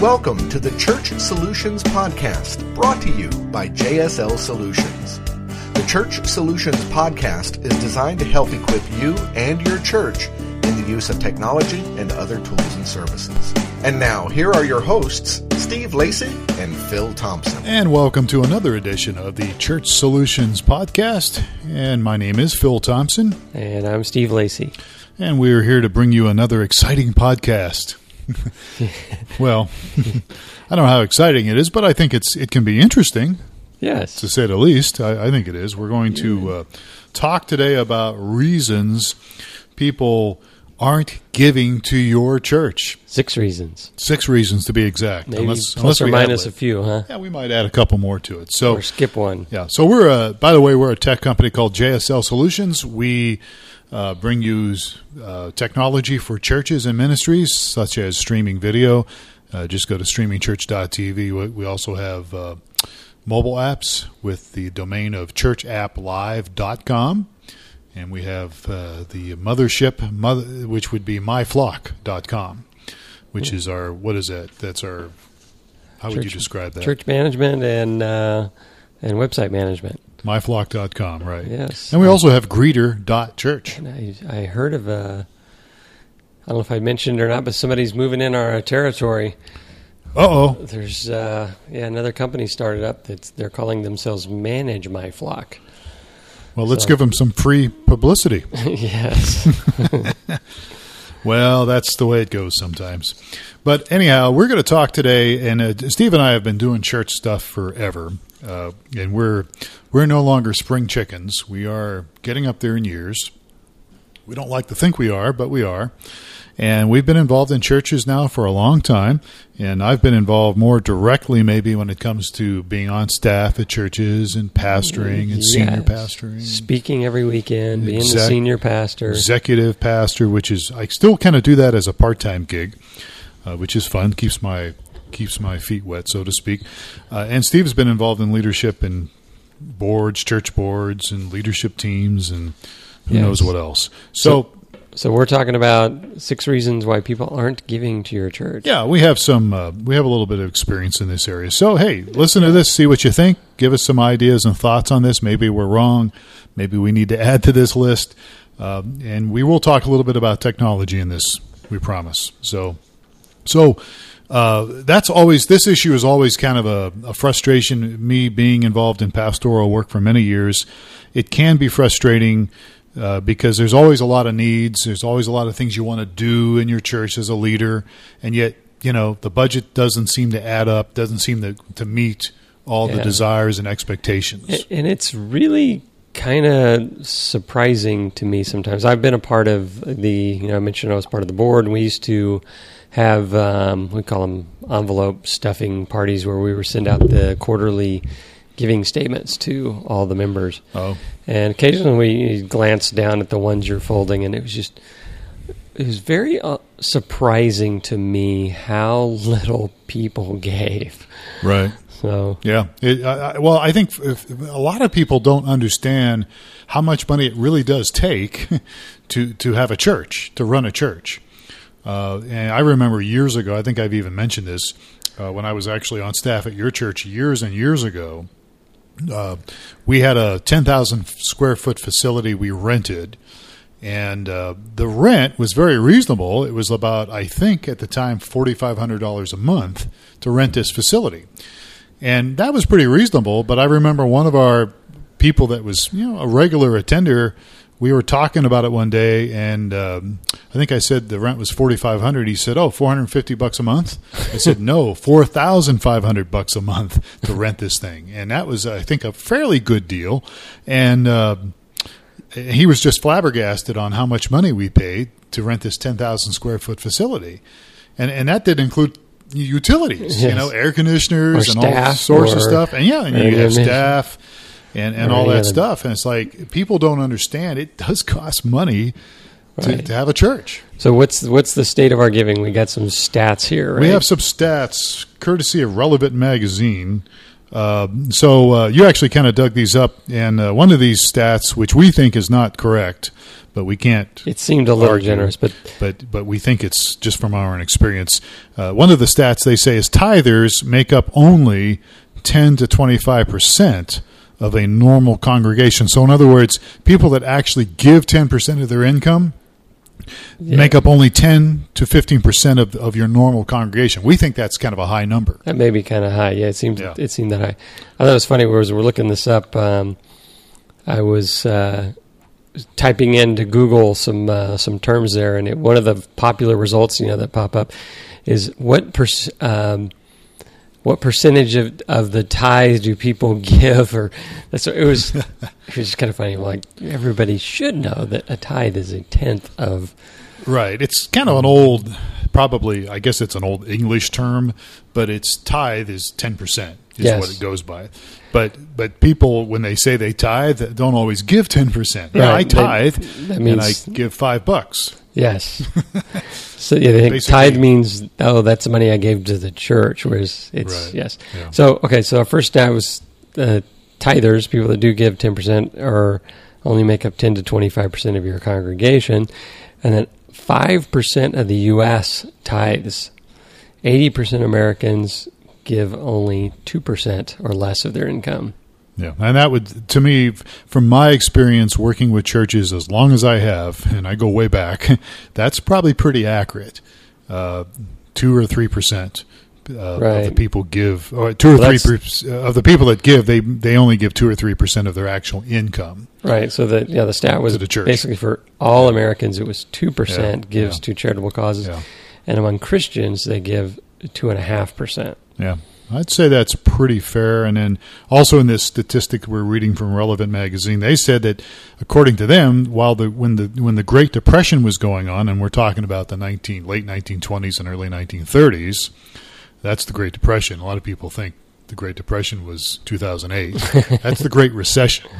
Welcome to the Church Solutions Podcast, brought to you by JSL Solutions. The Church Solutions Podcast is designed to help equip you and your church in the use of technology and other tools and services. And now, here are your hosts, Steve Lacy and Phil Thompson. And welcome to another edition of the Church Solutions Podcast. And my name is Phil Thompson. And I'm Steve Lacy. And we're here to bring you another exciting podcast. well, I don't know how exciting it is, but I think it's it can be interesting. Yes. To say the least, I, I think it is. We're going to uh, talk today about reasons people aren't giving to your church. Six reasons. Six reasons to be exact. Maybe unless, plus unless or minus a few, huh? Yeah, we might add a couple more to it. So or skip one. Yeah. So we're a, by the way, we're a tech company called JSL Solutions. We uh, bring you uh, technology for churches and ministries, such as streaming video. Uh, just go to streamingchurch.tv. We also have uh, mobile apps with the domain of churchapplive.com. And we have uh, the mothership, mother, which would be myflock.com, which is our, what is that? That's our, how church, would you describe that? Church management and, uh, and website management. Myflock.com, right. Yes. And we also have greeter.church. And I, I heard of, uh, I don't know if I mentioned or not, but somebody's moving in our territory. Uh oh. There's uh, yeah another company started up that's they're calling themselves Manage My Flock. Well, let's so. give them some free publicity. yes. well, that's the way it goes sometimes. But anyhow, we're going to talk today, and uh, Steve and I have been doing church stuff forever, uh, and we're we're no longer spring chickens. We are getting up there in years. We don't like to think we are, but we are. And we've been involved in churches now for a long time. And I've been involved more directly, maybe, when it comes to being on staff at churches and pastoring and yes. senior pastoring. Speaking every weekend, being Exec- the senior pastor. Executive pastor, which is, I still kind of do that as a part time gig, uh, which is fun, keeps my keeps my feet wet, so to speak. Uh, and Steve's been involved in leadership and boards, church boards, and leadership teams, and who yes. knows what else. So, so, so, we're talking about six reasons why people aren't giving to your church. Yeah, we have some. Uh, we have a little bit of experience in this area. So, hey, listen to this, see what you think. Give us some ideas and thoughts on this. Maybe we're wrong. Maybe we need to add to this list. Uh, and we will talk a little bit about technology in this. We promise. So, so uh, that's always this issue is always kind of a, a, frustration. Me being involved in pastoral work for many years, it can be frustrating uh, because there's always a lot of needs. There's always a lot of things you want to do in your church as a leader, and yet you know the budget doesn't seem to add up. Doesn't seem to to meet all yeah. the desires and expectations. And it's really kind of surprising to me sometimes. I've been a part of the. You know, I mentioned I was part of the board, and we used to have um, we call them envelope stuffing parties where we would send out the quarterly giving statements to all the members. Oh, and occasionally we glance down at the ones you're folding, and it was just it was very uh, surprising to me how little people gave. Right. So yeah, it, I, well, I think a lot of people don't understand how much money it really does take to to have a church to run a church. Uh, and I remember years ago, I think I've even mentioned this uh, when I was actually on staff at your church years and years ago. Uh, we had a 10,000 square foot facility we rented, and uh, the rent was very reasonable. It was about, I think, at the time, $4,500 a month to rent this facility. And that was pretty reasonable, but I remember one of our people that was, you know, a regular attender we were talking about it one day, and um, I think I said the rent was forty five hundred. He said, "Oh, four hundred fifty bucks a month." I said, "No, four thousand five hundred bucks a month to rent this thing," and that was, I think, a fairly good deal. And uh, he was just flabbergasted on how much money we paid to rent this ten thousand square foot facility, and and that did include utilities, yes. you know, air conditioners or and all sorts of stuff, and yeah, and you have staff and, and all that stuff. And it's like people don't understand it does cost money to, right. to, have a church. So what's what's the state of our giving? We got some stats here. Right? We have some stats courtesy of Relevant Magazine. Uh, so uh, you actually kind of dug these up, and uh, one of these stats, which we think is not correct, but we can't. It seemed a little argue, generous, but but but we think it's just from our own experience. Uh, one of the stats they say is tithers make up only ten to twenty five percent of a normal congregation. So in other words, people that actually give ten percent of their income yeah, make up only 10 to 15 percent of, of your normal congregation. We think that's kind of a high number. that may be kind of high. Yeah, it seemed Yeah. it seemed that high. I thought it was funny. Whereas we're looking this up, um, I was uh, typing into Google some uh, some terms there, and it, one of the popular results you know that pop up is what per, um, what percentage of, of the tithe do people give? Or that's it was it was just kind of funny. Like everybody should know that a tithe is a tenth of Right. It's kind of an old, probably, I guess it's an old English term, but its tithe is 10% is Yes. what it goes by. But but people, when they say they tithe, don't always give 10%. Yeah, I Right. They- tithe, that and I give five bucks. Yes. so yeah, they think tithe means oh that's the money I gave to the church, whereas it's Right. yes. Yeah. So okay, so our first stat was uh, tithers, people that do give ten percent or only make up ten to twenty five percent of your congregation, and then five percent of the U.S. tithes. Eighty percent Americans give only two percent or less of their income. Yeah, and that would, to me, from my experience working with churches as long as I have, and I go way back, that's probably pretty accurate. Uh, two or three percent uh, of the people give, or two or Well, three per, of the people that give, they they only give two or three percent of their actual income. Right. So the yeah the stat was the church. basically for all Americans it was two percent Yeah, gives yeah. to charitable causes, and among Christians they give two and a half percent. Yeah, I'd say that's pretty fair. And then also in this statistic we're reading from Relevant magazine, they said that according to them, while the when the when the Great Depression was going on, and we're talking about the nineteen late nineteen twenties and early nineteen thirties, that's the Great Depression. A lot of people think the Great Depression was two thousand eight. that's the Great Recession,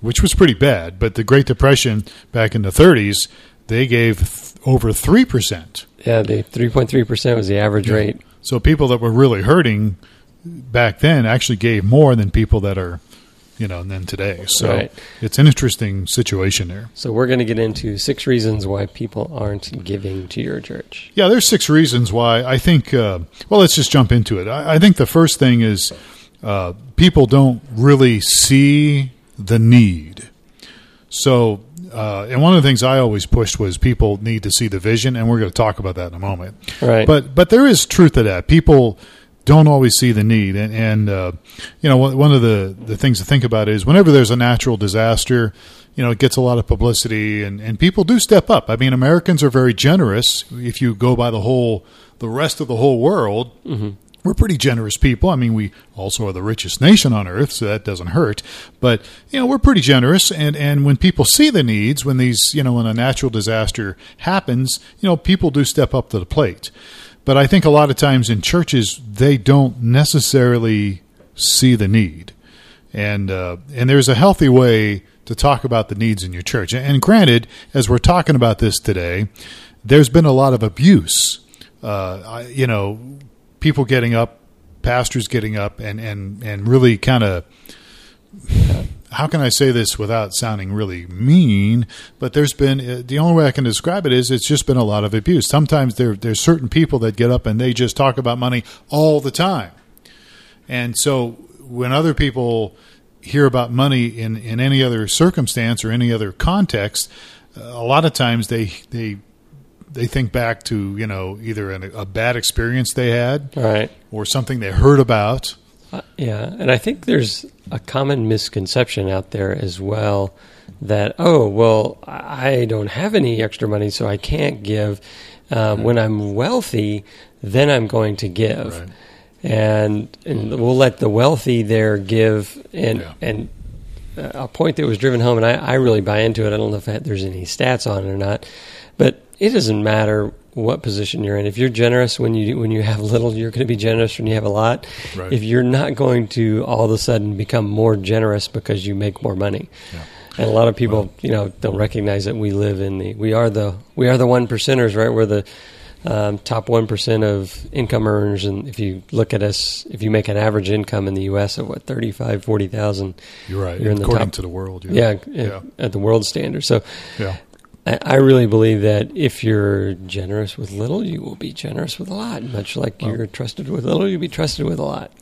which was pretty bad. But the Great Depression back in the thirties, they gave th- over three percent. Yeah, the three point three percent was the average Yeah. rate. So people that were really hurting back then actually gave more than people that are, you know, than today. So Right. it's an interesting situation there. So we're going to get into six reasons why people aren't giving to your church. Yeah, there's six reasons why I think. Uh, well, let's just jump into it. I, I think the first thing is uh, people don't really see the need. So, uh, and one of the things I always pushed was people need to see the vision, and we're going to talk about that in a moment. Right. But but there is truth to that. People don't always see the need, and and uh, you know one one of the the things to think about is whenever there's a natural disaster, you know it gets a lot of publicity, and and people do step up. I mean, Americans are very generous. If you go by the whole the rest of the whole world. We're pretty generous people. I mean, we also are the richest nation on earth, so that doesn't hurt. But you know, we're pretty generous, and and when people see the needs, when these you know when a natural disaster happens, you know, people do step up to the plate. But I think a lot of times in churches they don't necessarily see the need, and uh, and there's a healthy way to talk about the needs in your church. And granted, as we're talking about this today, there's been a lot of abuse. Uh, you know, people getting up, pastors getting up, and and and really kind of. How can I say this without sounding really mean? But there's been uh, the only way I can describe it is it's just been a lot of abuse. Sometimes there there's certain people that get up and they just talk about money all the time, and so when other people hear about money in, in any other circumstance or any other context, uh, a lot of times they they they think back to you know either an, a bad experience they had right. or something they heard about. Uh, yeah, and I think there's a common misconception out there as well that oh well I don't have any extra money so I can't give. Um, when I'm wealthy, then I'm going to give, Right. and and we'll let the wealthy there give. And Yeah. and uh, a point that was driven home, and I, I really buy into it. I don't know if there's any stats on it or not, but it doesn't matter what position you're in. If you're generous when you when you have little, you're going to be generous when you have a lot. Right. If you're not going to all of a sudden become more generous because you make more money. And a lot of people, you know, don't recognize that we live in the we are the we are the one percenters, right? We're the um, top one percent of income earners, and if you look at us, if you make an average income in the U.S. of what thirty five, forty thousand, You're right. You're in the According top- to the world. yeah, Yeah. At, at the world standard. So Yeah. I, I really believe that if you're generous with little, you will be generous with a lot. Much like you're trusted with little, you'll be trusted with a lot.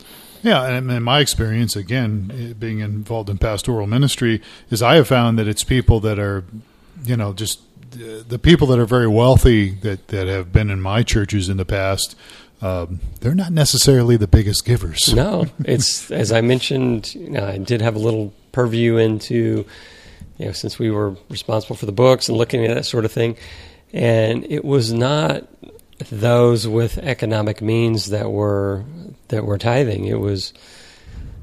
Yeah, and in my experience, again, eh, being involved in pastoral ministry, is I have found that it's people that are, you know, just uh, the people that are very wealthy that, that have been in my churches in the past. Um, they're not necessarily the biggest givers. No, it's as I mentioned. You know, I did have a little purview into, you know, since we were responsible for the books and looking at that sort of thing, and it was not those with economic means that were that were tithing. It was,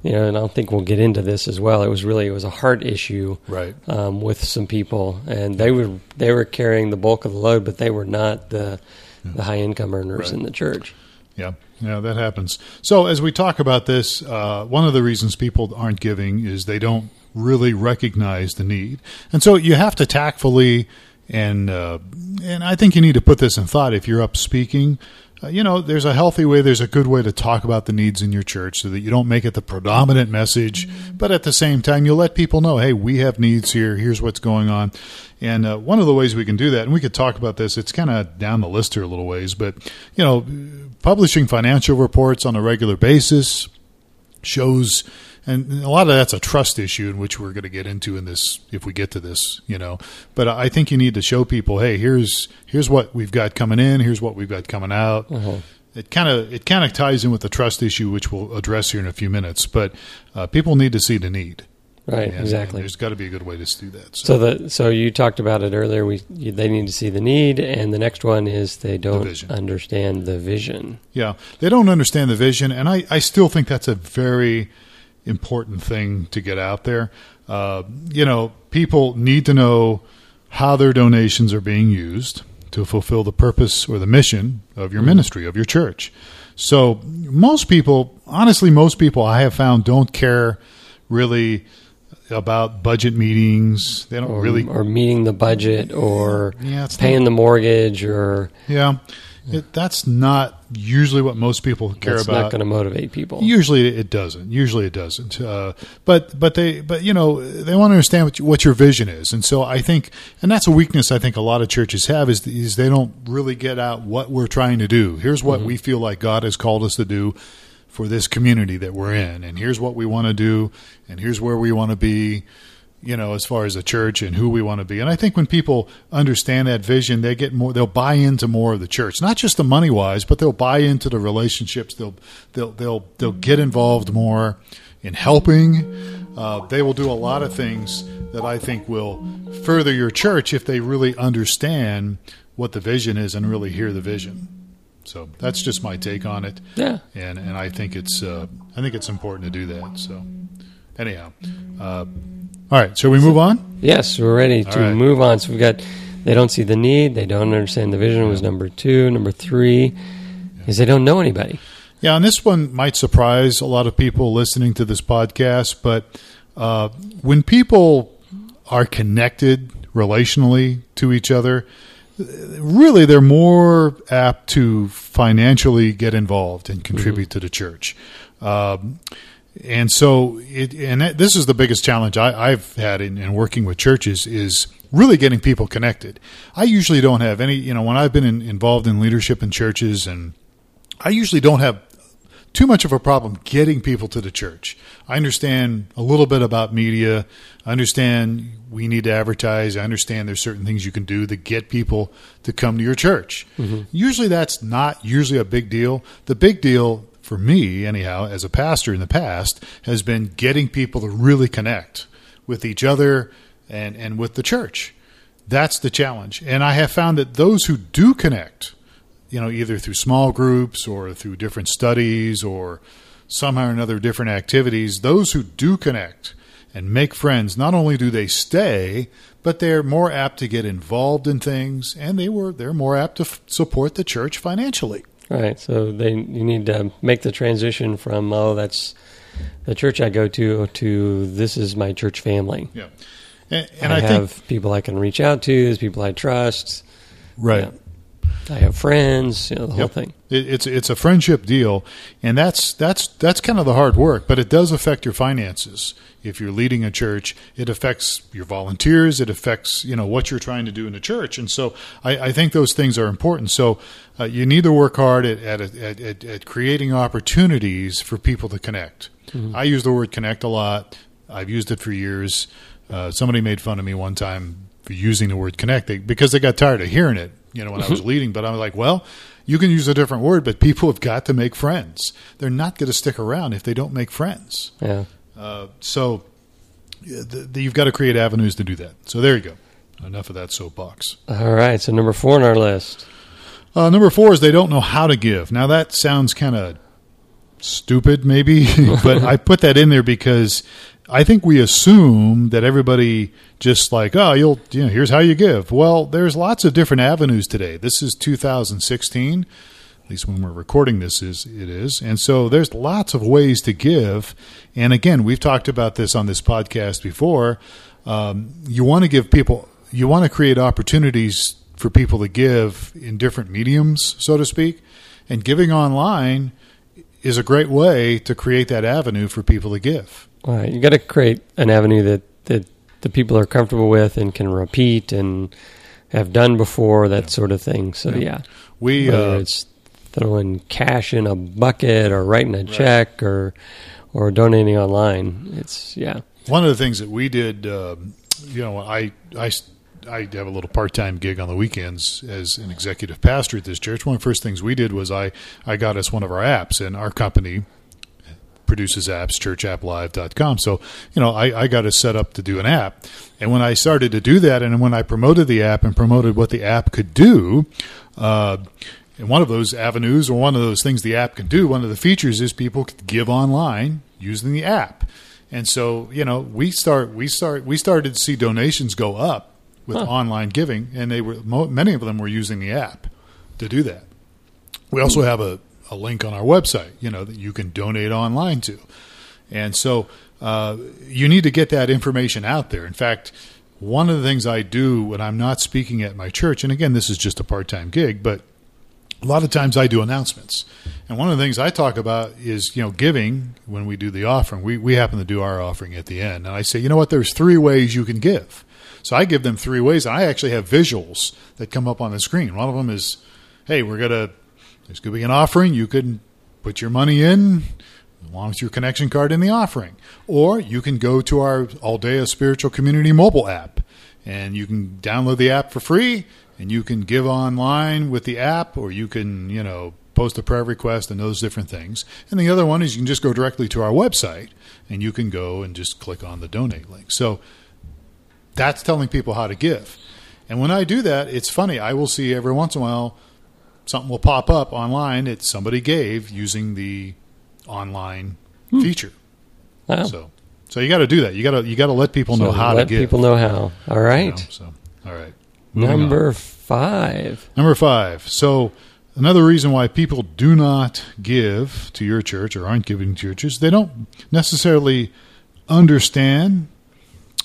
you know, and I don't think we'll get into this as well. It was really it was a heart issue Right. um, with some people, and they were they were carrying the bulk of the load, but they were not the the high income earners Right. in the church. Yeah, yeah, that happens. So as we talk about this, uh, one of the reasons people aren't giving is they don't really recognize the need, and so you have to tactfully and uh, and I think you need to put this in thought if you're up speaking. Uh, you know, there's a healthy way, there's a good way to talk about the needs in your church so that you don't make it the predominant message, but at the same time, you let people know, hey, we have needs here, here's what's going on. And uh, one of the ways we can do that, and we could talk about this, it's kind of down the list here a little ways, but, you know, publishing financial reports on a regular basis shows and a lot of that's a trust issue in which we're going to get into in this if we get to this you know but i think you need to show people hey here's here's what we've got coming in here's what we've got coming out it kind of it kind of ties in with the trust issue which we'll address here in a few minutes but uh, people need to see the need Right, And- exactly. and there's got to be a good way to do that so, So the so you talked about it earlier. We you, they need to see the need, and the next one is they don't vision. understand the vision. Yeah, they don't understand the vision, and I, I still think that's a very important thing to get out there. Uh, you know, people need to know how their donations are being used to fulfill the purpose or the mission of your ministry, of your church. So, most people, honestly, most people I have found don't care really about budget meetings. They don't Or, really or meeting the budget, or Yeah, paying the mortgage, or Yeah, it, that's not usually what most people care that's about. not going to motivate people. Usually it doesn't. Usually it doesn't. Uh, but but they but you know they want to understand what, you, what your vision is, and so I think and that's a weakness I think a lot of churches have is is they don't really get out what we're trying to do. Here's what we feel like God has called us to do for this community that we're in, and here's what we want to do, and here's where we want to be. You know, as far as a church and who we want to be, and I think when people understand that vision, they get more. They'll buy into more of the church, not just the money wise, but they'll buy into the relationships. They'll they'll they'll they'll get involved more in helping. Uh, they will do a lot of things that I think will further your church if they really understand what the vision is and really hear the vision. So that's just my take on it Yeah, and and I think it's uh, I think it's important to do that. So anyhow, uh, all right. So we move on. yes, we're ready to right. move on. So we've got they don't see the need, they don't understand the vision. Was number two. Number three is they don't know anybody. Yeah, and this one might surprise a lot of people listening to this podcast, but uh, when people are connected relationally to each other, really they're more apt to financially get involved and contribute to the church. Um, and so, it, and that, this is the biggest challenge I, I've had in, in working with churches is really getting people connected. I usually don't have any, you know, when I've been in, involved in leadership in churches and I usually don't have too much of a problem getting people to the church. I understand a little bit about media. I understand we need to advertise. I understand there's certain things you can do to get people to come to your church. Mm-hmm. Usually that's not usually a big deal. The big deal for me, anyhow, as a pastor in the past, has been getting people to really connect with each other and, and with the church. That's the challenge. And I have found that those who do connect, you know, either through small groups or through different studies or somehow or another different activities, those who do connect and make friends, not only do they stay, but they're more apt to get involved in things and they were they're more apt to f- support the church financially. Right. So they you need to make the transition from oh that's the church I go to to this is my church family. Yeah. And, and I, I, have think people I can reach out to. There's people I trust. right. Yeah. I have friends, you know, the whole thing. It, it's it's a friendship deal, and that's that's that's kind of the hard work, but it does affect your finances. If you're leading a church, it affects your volunteers. It affects you know what you're trying to do in the church, and so I, I think those things are important. So uh, you need to work hard at at, at, at at creating opportunities for people to connect. I use the word connect a lot. I've used it for years. Uh, somebody made fun of me one time for using the word connect they, because they got tired of hearing it. You know when I was leading, but I'm like, well, you can use a different word, but people have got to make friends. They're not going to stick around if they don't make friends. Yeah. Uh, so yeah, the, the, you've got to create avenues to do that. So there you go. Enough of that soapbox. All right. So number four on our list. Uh, number four is they don't know how to give. Now that sounds kind of stupid, maybe, but I put that in there because I think we assume that everybody just like, oh, you'll, you know, here's how you give. Well, there's lots of different avenues today. This is 2016. At least when we're recording this, is it is, and so there's lots of ways to give. And again, we've talked about this on this podcast before. Um, you want to give people, you want to create opportunities for people to give in different mediums, so to speak. And giving online is a great way to create that avenue for people to give. All right. You got to create an avenue that, that the people are comfortable with and can repeat and have done before, that sort of thing. So, yeah. We Whether uh, it's throwing cash in a bucket or writing a check or or donating online. It's, yeah. one of the things that we did, um, you know, I I I have a little part time gig on the weekends as an executive pastor at this church. One of the first things we did was I I got us one of our apps, and our company produces apps, churchapplive.com. So, you know, I, I got us set up to do an app. And when I started to do that, and when I promoted the app and promoted what the app could do, uh, and one of those avenues or one of those things the app can do, one of the features is people could give online using the app. And so, you know, we start we start we started to see donations go up with Huh. online giving, and they were mo- many of them were using the app to do that. We also have a, a link on our website, you know, that you can donate online to. And so uh, you need to get that information out there. In fact, one of the things I do when I'm not speaking at my church, and again, this is just a part time gig, but a lot of times I do announcements. And one of the things I talk about is, you know, giving when we do the offering. We, we happen to do our offering at the end. And I say, you know what, there's three ways you can give. So I give them three ways. I actually have visuals that come up on the screen. One of them is, hey, we're going to, there's going to be an offering. You can put your money in along with your connection card in the offering. Or you can go to our Aldea Spiritual Community mobile app and you can download the app for free and you can give online with the app or you can, you know, post a prayer request and those different things. And the other one is you can just go directly to our website and you can go and just click on the donate link. So that's telling people how to give. And when I do that, it's funny. I will see every once in a while something will pop up online that somebody gave using the online hmm. feature. Wow. So, so you got to do that. You got to you got to let people know how to give. people know how. All you know, so, all right. Moving on. Number five. Number five. So another reason why people do not give to your church or aren't giving to your church, they don't necessarily understand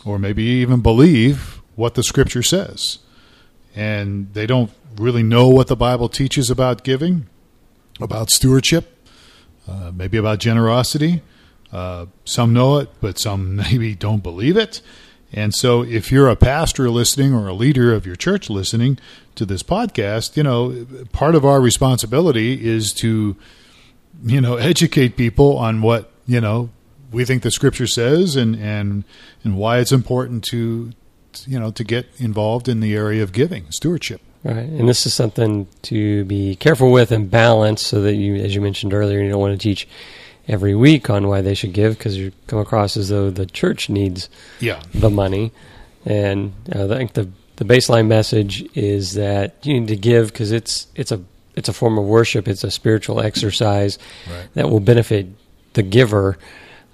or maybe even believe what the scripture says. And they don't really know what the Bible teaches about giving, about stewardship, uh, maybe about generosity. Uh, some know it, but some maybe don't believe it. And so, if you're a pastor listening or a leader of your church listening to this podcast, you know, part of our responsibility is to, you know, educate people on what, you know, we think the scripture says and, and, and why it's important to, you know, to get involved in the area of giving, stewardship. Right. And this is something to be careful with and balance so that you, as you mentioned earlier, you don't want to teach every week on why they should give because you come across as though the church needs Yeah. the money. And uh, I think the the baseline message is that you need to give because it's it's a it's a form of worship. It's a spiritual exercise Right. that will benefit the giver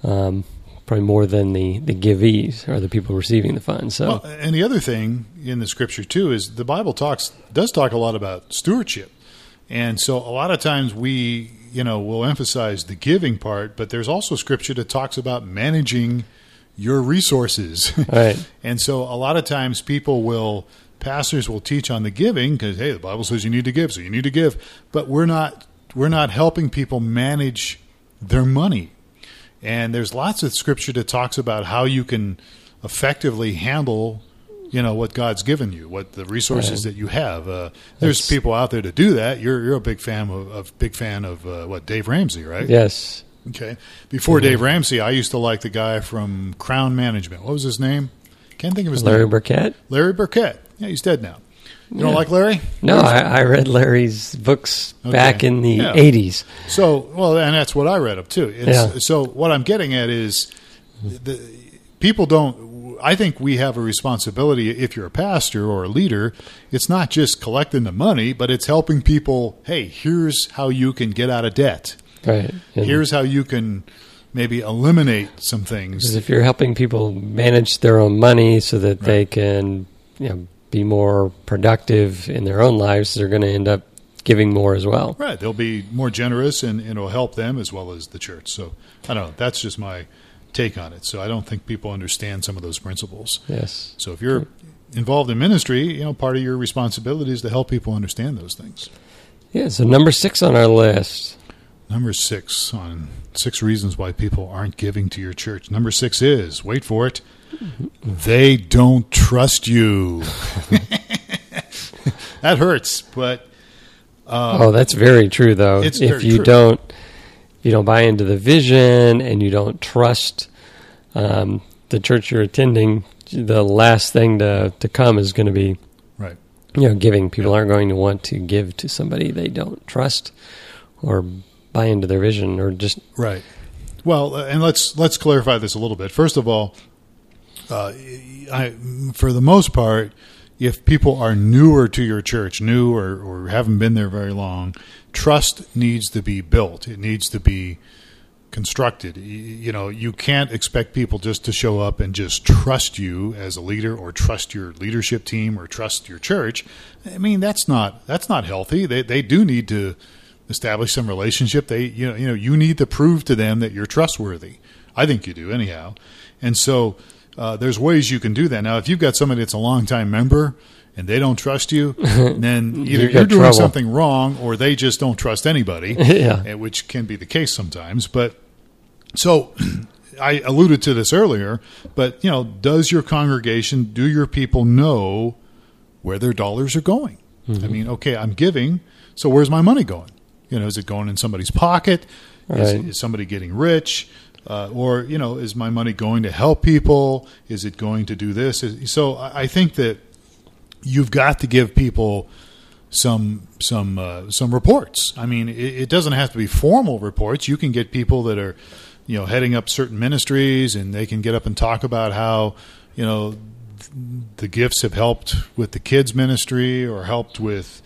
um, probably more than the the givees or the people receiving the funds. So Well, and the other thing in the scripture too is the Bible talks does talk a lot about stewardship, and so a lot of times we you know will emphasize the giving part, but there's also scripture that talks about managing your resources. Right. And so a lot of times people will pastors will teach on the giving because hey, the Bible says you need to give, so you need to give. But we're not we're not helping people manage their money. And there's lots of scripture that talks about how you can effectively handle you know what God's given you, what the resources Right. that you have. Uh, there's That's- people out there to do that. You're you're a big fan of, of big fan of uh, what Dave Ramsey, right? Yes. Okay. Before Dave Ramsey, I used to like the guy from Crown Management. What was his name? Can't think of his Larry name. Larry Burkett? Larry Burkett. Yeah, he's dead now. You don't like Larry? No, I, I read Larry's books Okay. back in the Yeah. 80s. So, well, and that's what I read up too. It's, Yeah. So, what I'm getting at is, the people don't. I think we have a responsibility. If you're a pastor or a leader, it's not just collecting the money, but it's helping people. Hey, here's how you can get out of debt. Right. And Here's how you can maybe eliminate some things. Because if you're helping people manage their own money so that they can you know, be more productive in their own lives, they're going to end up giving more as well. Right. They'll be more generous and, and it'll help them as well as the church. So I don't know. That's just my take on it. So I don't think people understand some of those principles. Yes. So if you're involved in ministry, you know, part of your responsibility is to help people understand those things. Yeah. So number six on our list. Number six on six reasons why people aren't giving to your church. Number six is wait for it. They don't trust you. that hurts, but oh, that's very true, though. it's if very you true. don't, you don't buy into the vision and you don't trust um, the church you're attending, the last thing to to come is going to be right. you know giving. People aren't going to want to give to somebody they don't trust or buy into their vision or just Right. Well, and let's let's clarify this a little bit. First of all, uh, I, for the most part, if people are newer to your church, new or, or haven't been there very long, trust needs to be built. It needs to be constructed. You know, you can't expect people just to show up and just trust you as a leader or trust your leadership team or trust your church. I mean, that's not that's not healthy. They they do need to establish some relationship. They you know you know you need to prove to them that you're trustworthy. I think you do anyhow. And so uh, there's ways you can do that. Now, if you've got somebody that's a longtime member and they don't trust you, then either got you're doing trouble. something wrong or they just don't trust anybody Yeah. eh, which can be the case sometimes. But so I alluded to this earlier, but you know, does your congregation, do your people know where their dollars are going? I mean, okay, I'm giving, so where's my money going? You know, is it going in somebody's pocket? Is, is somebody getting rich? Uh, or you know, is my money going to help people? Is it going to do this? Is- So I think that you've got to give people some some uh, some reports. I mean, it doesn't have to be formal reports. You can get people that are, you know, heading up certain ministries, and they can get up and talk about how, you know, the gifts have helped with the kids ministry, or helped with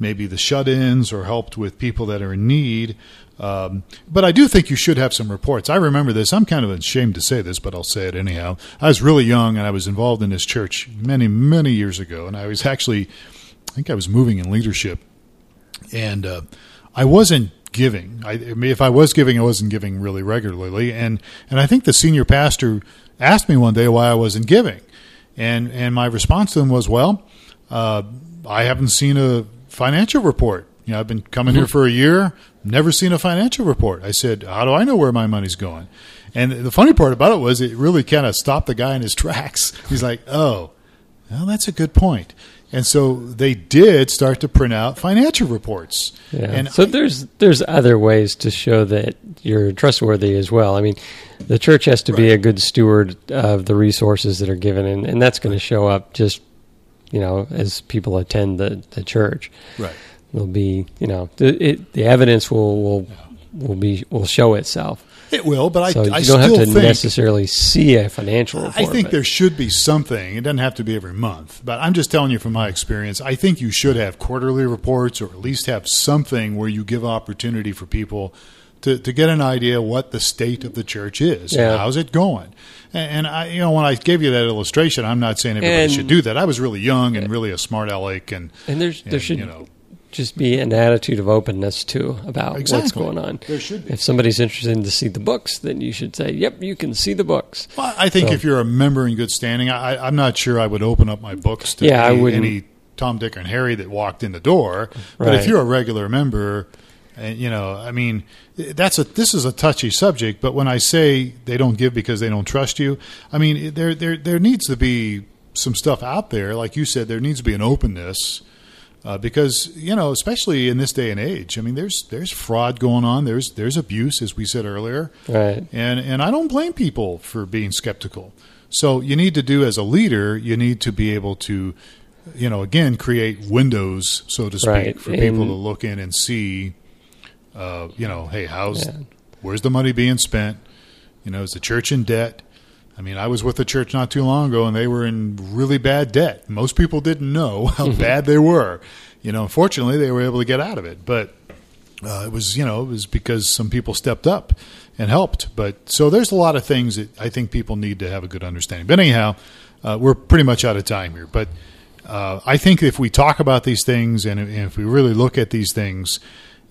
maybe the shut-ins, or helped with people that are in need. Um, but I do think you should have some reports. I remember this. I'm kind of ashamed to say this, but I'll say it anyhow. I was really young, and I was involved in this church many, many years ago, and I was actually I think I was moving in leadership, and uh, I wasn't giving. I, I mean, if I was giving, I wasn't giving really regularly. And and I think the senior pastor asked me one day why I wasn't giving, and and my response to him was, "Well, uh, I haven't seen a financial report. You know, I've been coming here for a year, never seen a financial report." I said, "How do I know where my money's going?" And the funny part about it was, it really kind of stopped the guy in his tracks. He's like, "Oh." Well, that's a good point. And so they did start to print out financial reports. Yeah. And so I- there's there's other ways to show that you're trustworthy as well. I mean, the church has to be a good steward of the resources that are given, and, and that's going to show up just you know as people attend the, the church. right. There'll be you know the it, the evidence will will will be will show itself. It will, but I, So I you don't still have to think necessarily see a financial report. I think there should be something. It doesn't have to be every month, but I'm just telling you from my experience. I think you should have quarterly reports, or at least have something where you give opportunity for people to, to get an idea what the state of the church is. Yeah. how's it going? And, and I, you know, when I gave you that illustration, I'm not saying everybody And- should do that. I was really young and really a smart aleck, and and there's there should you know just be an attitude of openness too about what's going on. There should be. If somebody's interested to see the books, then you should say, "Yep, you can see the books." Well, I think So- if you're a member in good standing, I, I'm not sure I would open up my books to Yeah, any, any Tom, Dick, and Harry that walked in the door. But if you're a regular member, uh, you know, I mean, that's a this is a touchy subject. But when I say they don't give because they don't trust you, I mean there there there needs to be some stuff out there, like you said, there needs to be an openness. Uh, because you know, especially in this day and age, I mean, there's there's fraud going on. There's there's abuse, as we said earlier. Right. And and I don't blame people for being skeptical. So you need to do as a leader, you need to be able to, you know, again create windows, so to speak, Right. for people to look in and see. Uh, you know, hey, how's Yeah. where's the money being spent? You know, is the church in debt? I mean, I was with the church not too long ago, and they were in really bad debt. Most people didn't know how bad they were. You know, unfortunately, they were able to get out of it, but uh, it was you know it was because some people stepped up and helped. But so there's a lot of things that I think people need to have a good understanding. But anyhow, uh, we're pretty much out of time here. But uh, I think if we talk about these things and if, and if we really look at these things,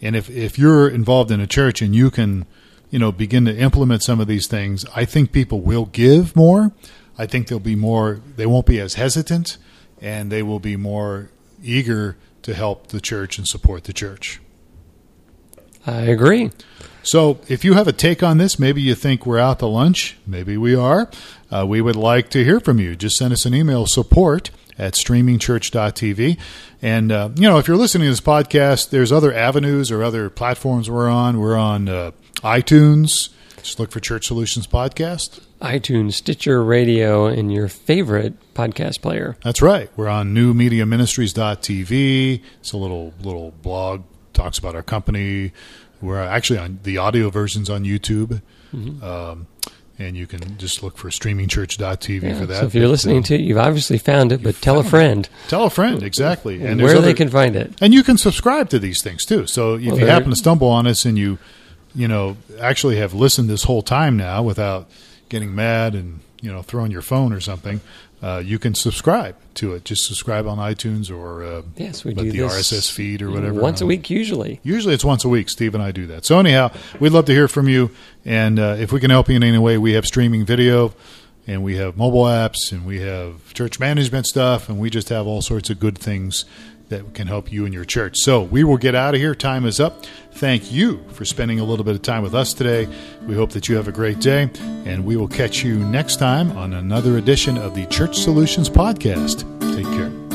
and if if you're involved in a church and you can you know begin to implement some of these things, I think people will give more. I think they'll be more. They won't be as hesitant, and they will be more eager to help the church and support the church. I agree. So, if you have a take on this, maybe you think we're out to lunch, maybe we are. Uh, we would like to hear from you. Just send us an email support at streamingchurch.tv. And, uh, you know, if you're listening to this podcast, there's other avenues or other platforms we're on. We're on uh, iTunes. Just look for Church Solutions Podcast. iTunes, Stitcher Radio, and your favorite podcast player. That's right. We're on newmediaministries.tv. It's a little little blog talks about our company. We're actually on the audio versions on YouTube. Um, and you can just look for streamingchurch.tv Yeah, for that. So if you're listening uh, to it, you've obviously found it, but tell a friend tell a friend exactly, and where they other- can find it. and you can subscribe to these things too. So if Well, you happen to stumble on us and you, you know, actually have listened this whole time now without getting mad and you know throwing your phone or something, uh, you can subscribe to it. Just subscribe on iTunes or uh, Yes, we do the RSS feed or whatever once a um, week usually. Usually it's once a week. Steve and I do that. So anyhow, we'd love to hear from you, and uh, if we can help you in any way, we have streaming video, and we have mobile apps, and we have church management stuff, and we just have all sorts of good things that can help you and your church. So we will get out of here. Time is up. Thank you for spending a little bit of time with us today. We hope that you have a great day, and we will catch you next time on another edition of the Church Solutions Podcast. Take care.